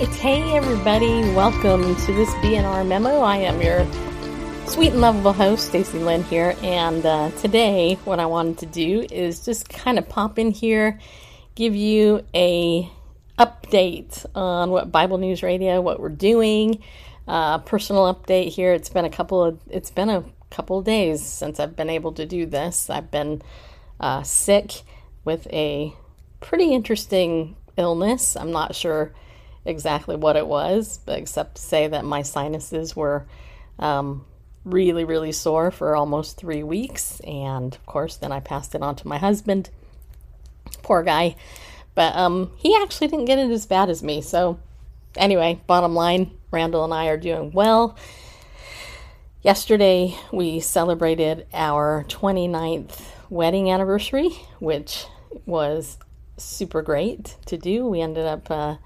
Hey, everybody. Welcome to this BNR memo. I am your sweet and lovable host, Stacy Lynn here. And uh, today, what I wanted to do is just kind of pop in here, give you a update on what Bible News Radio, what we're doing, uh, personal update here. It's been a couple of it's been a couple days since I've been able to do this. I've been uh, sick with a pretty interesting illness. I'm not sure exactly what it was, but except to say that my sinuses were um, really, really sore for almost three weeks. And of course, then I passed it on to my husband. Poor guy. But um, he actually didn't get it as bad as me. So, anyway, bottom line Randall and I are doing well. Yesterday, we celebrated our 29th wedding anniversary, which was super great to do. We ended up uh,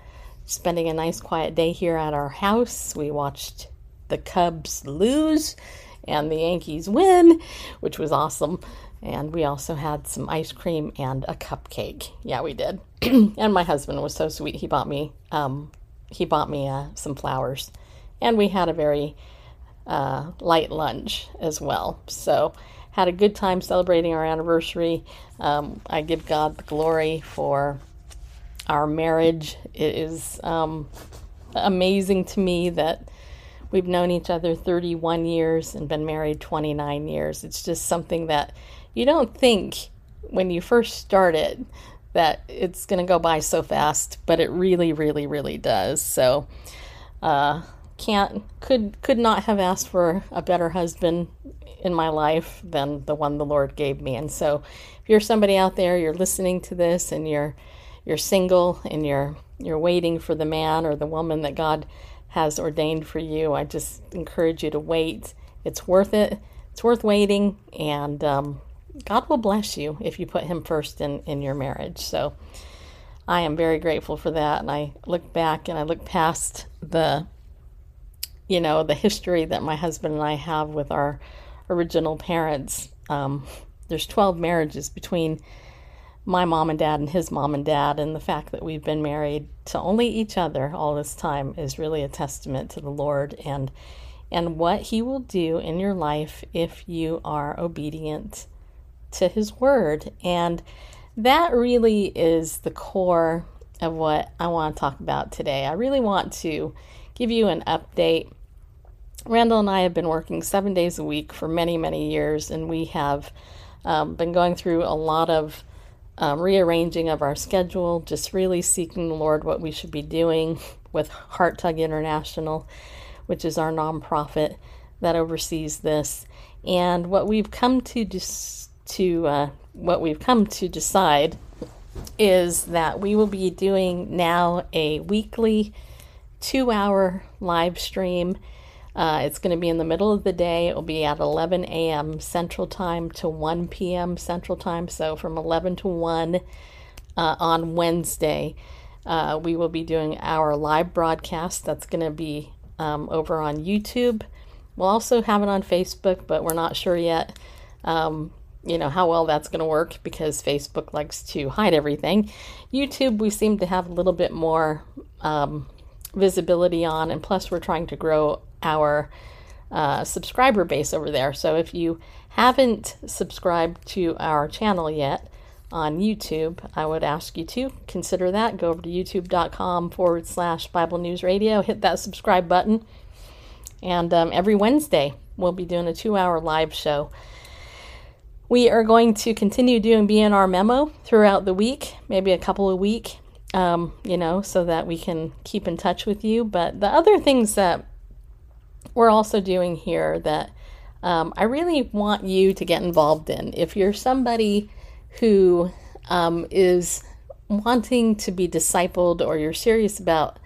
spending a nice quiet day here at our house. We watched the Cubs lose and the Yankees win, which was awesome. And we also had some ice cream and a cupcake. Yeah, we did. and my husband was so sweet. He bought me um, he bought me uh, some flowers, and we had a very uh, light lunch as well. So had a good time celebrating our anniversary. Um, I give God the glory for our marriage. It is um, amazing to me that we've known each other 31 years and been married 29 years. It's just something that you don't think when you first start it that it's going to go by so fast, but it really, really, really does. So, uh, can't could could not have asked for a better husband in my life than the one the Lord gave me. And so, if you're somebody out there, you're listening to this, and you're you're single and you're you're waiting for the man or the woman that God has ordained for you, I just encourage you to wait. It's worth it. It's worth waiting, and um, God will bless you if you put Him first in in your marriage. So. I am very grateful for that. And I look back and I look past the, you know, the history that my husband and I have with our original parents. Um, there's 12 marriages between my mom and dad and his mom and dad, and the fact that we've been married to only each other all this time is really a testament to the Lord and and what he will do in your life if you are obedient to his word. And that really is the core of what I want to talk about today. I really want to give you an update Randall and I have been working seven days a week for many, many years, and we have um, been going through a lot of um, rearranging of our schedule, just really seeking the Lord what we should be doing with Heart Tug International, which is our nonprofit that oversees this. And what we've come to dis- to uh, what we've come to decide is that we will be doing now a weekly two-hour live stream uh, it's going to be in the middle of the day. It will be at 11 a.m. Central Time to 1 p.m. Central Time. So from 11 to 1 uh, on Wednesday, uh, we will be doing our live broadcast. That's going to be um, over on YouTube. We'll also have it on Facebook, but we're not sure yet. Um, you know how well that's going to work because Facebook likes to hide everything. YouTube, we seem to have a little bit more um, visibility on, and plus, we're trying to grow our uh, subscriber base over there. So if you haven't subscribed to our channel yet on YouTube, I would ask you to consider that. Go over to youtube.com forward slash Bible News Radio, hit that subscribe button. And um, every Wednesday, we'll be doing a two hour live show. We are going to continue doing BNR memo throughout the week, maybe a couple a week, um, you know, so that we can keep in touch with you. But the other things that we're also doing here that um, I really want you to get involved in. If you're somebody who um, is wanting to be discipled or you're serious about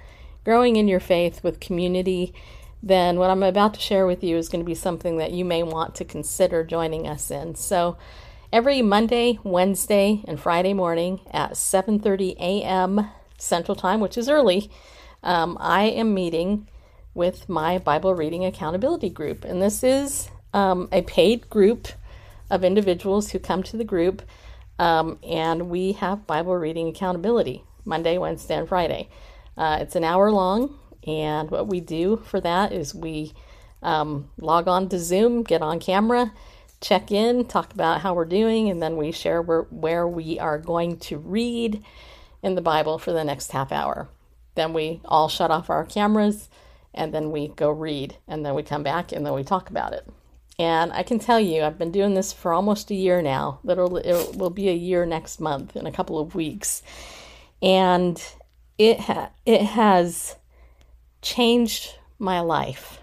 growing in your faith with community, then what I'm about to share with you is going to be something that you may want to consider joining us in. So, every Monday, Wednesday, and Friday morning at 7:30 a.m. Central Time, which is early, um, I am meeting with my Bible reading accountability group. And this is um, a paid group of individuals who come to the group, um, and we have Bible reading accountability Monday, Wednesday, and Friday. Uh, it's an hour long, and what we do for that is we um, log on to Zoom, get on camera, check in, talk about how we're doing, and then we share where, where we are going to read in the Bible for the next half hour. Then we all shut off our cameras and then we go read, and then we come back and then we talk about it. And I can tell you, I've been doing this for almost a year now. Literally, it will be a year next month in a couple of weeks, and it ha- it has changed my life.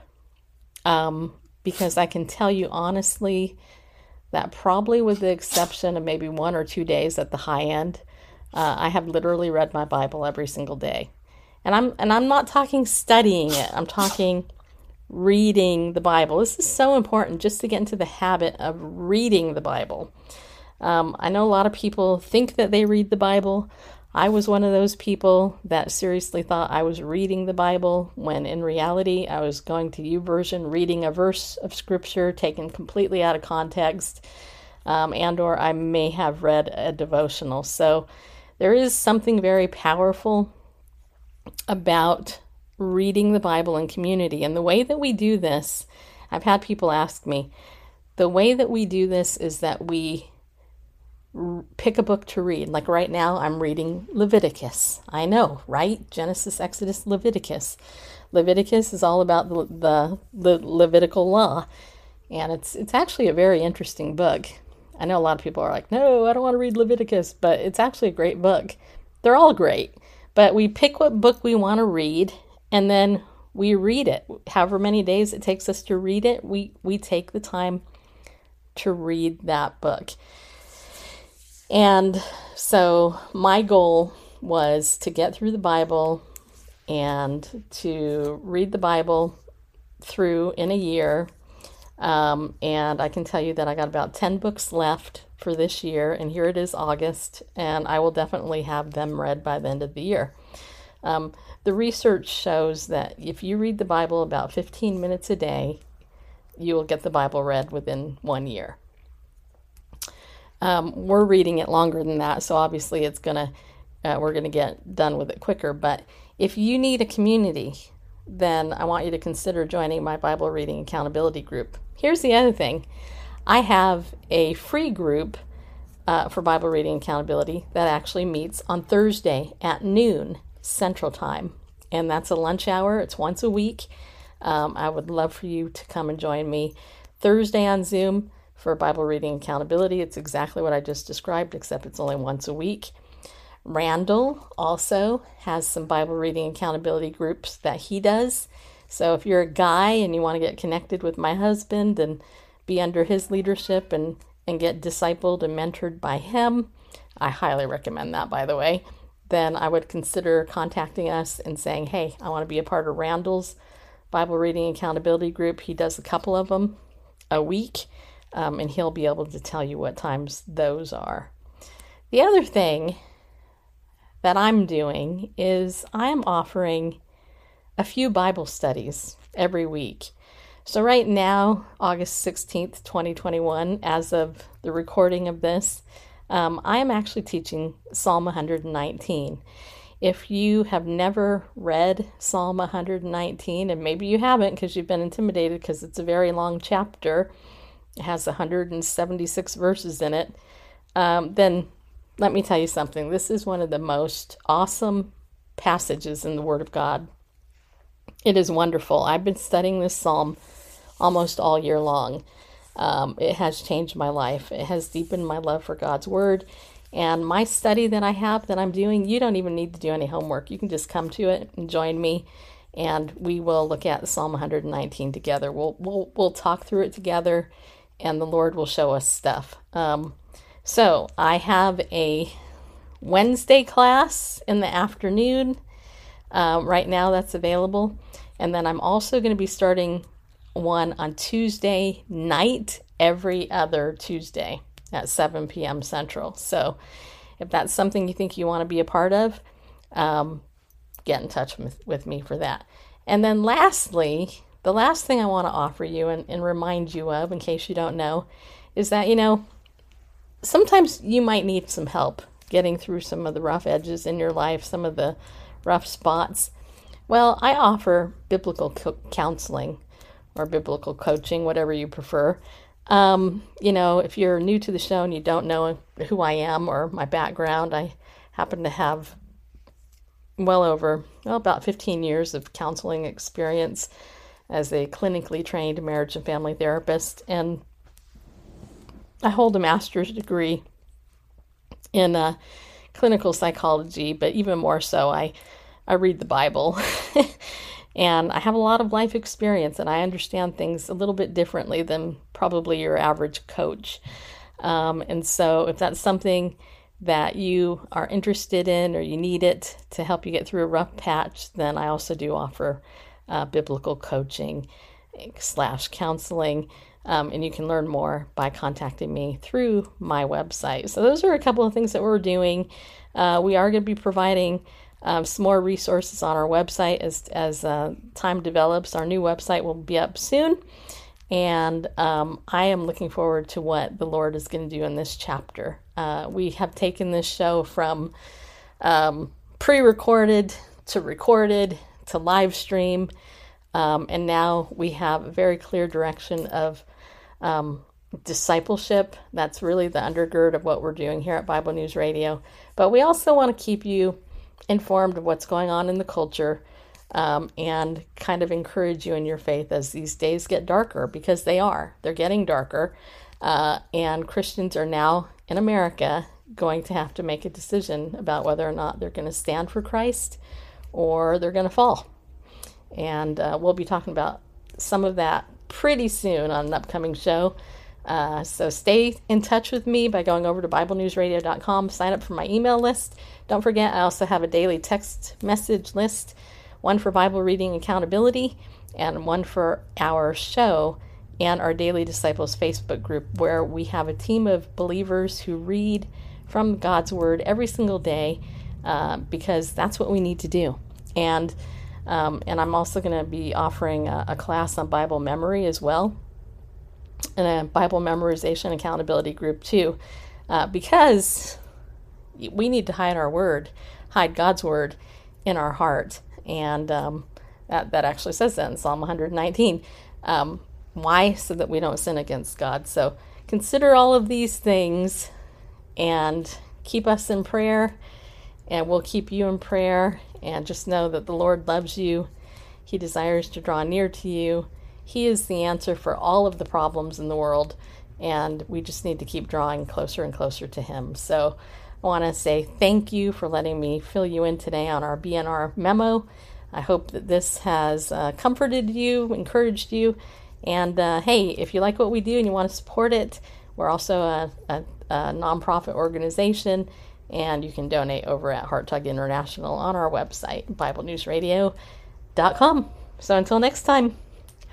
Um, because I can tell you honestly that probably with the exception of maybe one or two days at the high end, uh, I have literally read my Bible every single day, and I'm and I'm not talking studying it. I'm talking reading the Bible. This is so important just to get into the habit of reading the Bible. Um, I know a lot of people think that they read the Bible. I was one of those people that seriously thought I was reading the Bible when in reality I was going to YouVersion, reading a verse of scripture taken completely out of context, um, and or I may have read a devotional. So there is something very powerful about reading the Bible in community. And the way that we do this, I've had people ask me, the way that we do this is that we pick a book to read. Like right now, I'm reading Leviticus. I know, right? Genesis, Exodus, Leviticus. Leviticus is all about the, the, the Levitical law, and it's it's actually a very interesting book. I know a lot of people are like, "No, I don't want to read Leviticus," but it's actually a great book. They're all great, but we pick what book we want to read, and then we read it. However many days it takes us to read it, we we take the time to read that book. And so my goal was to get through the Bible and to read the Bible through in a year. Um, and I can tell you that I got about 10 books left for this year, and here it is August, and I will definitely have them read by the end of the year. Um, the research shows that if you read the Bible about 15 minutes a day, you will get the Bible read within one year. Um, we're reading it longer than that, so obviously it's gonna uh, we're gonna get done with it quicker. But if you need a community, then I want you to consider joining my Bible reading accountability group. Here's the other thing: I have a free group uh, for Bible reading accountability that actually meets on Thursday at noon Central Time, and that's a lunch hour. It's once a week. Um, I would love for you to come and join me Thursday on Zoom for Bible reading accountability. It's exactly what I just described, except it's only once a week. Randall also has some Bible reading accountability groups that he does. So if you're a guy and you want to get connected with my husband and be under his leadership and, and get discipled and mentored by him, I highly recommend that, by the way. Then I would consider contacting us and saying, hey, I want to be a part of Randall's Bible reading accountability group. He does a couple of them a week um, and he'll be able to tell you what times those are. The other thing that I'm doing is I'm offering a few Bible studies every week. So, right now, August 16th, 2021, as of the recording of this, um, I am actually teaching Psalm 119. If you have never read Psalm 119, and maybe you haven't because you've been intimidated because it's a very long chapter, it has 176 verses in it, um, then let me tell you something. This is one of the most awesome passages in the Word of God. It is wonderful. I've been studying this psalm almost all year long. Um, it has changed my life, it has deepened my love for God's Word. And my study that I have that I'm doing, you don't even need to do any homework. You can just come to it and join me, and we will look at Psalm 119 together. We'll we'll we'll talk through it together and the Lord will show us stuff. Um, so I have a Wednesday class in the afternoon. Um, right now, that's available. And then I'm also going to be starting one on Tuesday night, every other Tuesday at 7 p.m. Central. So if that's something you think you want to be a part of, um, get in touch with, with me for that. And then lastly, the last thing I want to offer you and, and remind you of, in case you don't know, is that, you know, sometimes you might need some help getting through some of the rough edges in your life, some of the rough spots? Well, I offer biblical co- counseling or biblical coaching, whatever you prefer. Um, you know, if you're new to the show and you don't know who I am or my background, I happen to have well over well, about 15 years of counseling experience as a clinically trained marriage and family therapist, and I hold a master's degree in uh, clinical psychology, but even more so, I I read the Bible. and I have a lot of life experience and I understand things a little bit differently than probably your average coach. Um, and so, if that's something that you are interested in or you need it to help you get through a rough patch, then I also do offer uh, biblical coaching slash counseling. Um, and you can learn more by contacting me through my website. So, those are a couple of things that we're doing. Uh, we are going to be providing um, some more resources on our website as, as uh, time develops. Our new website will be up soon. And um, I am looking forward to what the Lord is going to do in this chapter. Uh, we have taken this show from um, pre recorded to recorded to live stream. Um, and now we have a very clear direction of um, discipleship. That's really the undergird of what we're doing here at Bible News Radio. But we also want to keep you informed of what's going on in the culture um, and kind of encourage you in your faith as these days get darker because they are. They're getting darker. Uh, and Christians are now in America going to have to make a decision about whether or not they're going to stand for Christ or they're going to fall. And uh, we'll be talking about some of that pretty soon on an upcoming show. Uh, so stay in touch with me by going over to BibleNewsRadio.com, sign up for my email list. Don't forget, I also have a daily text message list one for Bible reading accountability, and one for our show and our Daily Disciples Facebook group, where we have a team of believers who read from God's Word every single day uh, because that's what we need to do. And um, and I'm also going to be offering a, a class on Bible memory as well in a Bible memorization accountability group too, uh, because we need to hide our word, hide God's word in our heart, and um, that that actually says that in Psalm 119. Um, why? So that we don't sin against God. So consider all of these things, and keep us in prayer, and we'll keep you in prayer. And just know that the Lord loves you. He desires to draw near to you he is the answer for all of the problems in the world, and we just need to keep drawing closer and closer to Him. So I want to say thank you for letting me fill you in today on our BNR memo. I hope that this has uh, comforted you, encouraged you, and uh, hey, if you like what we do and you want to support it, we're also a, a, a nonprofit organization, and you can donate over at Heart Tug International on our website, BibleNewsRadio.com. So until next time.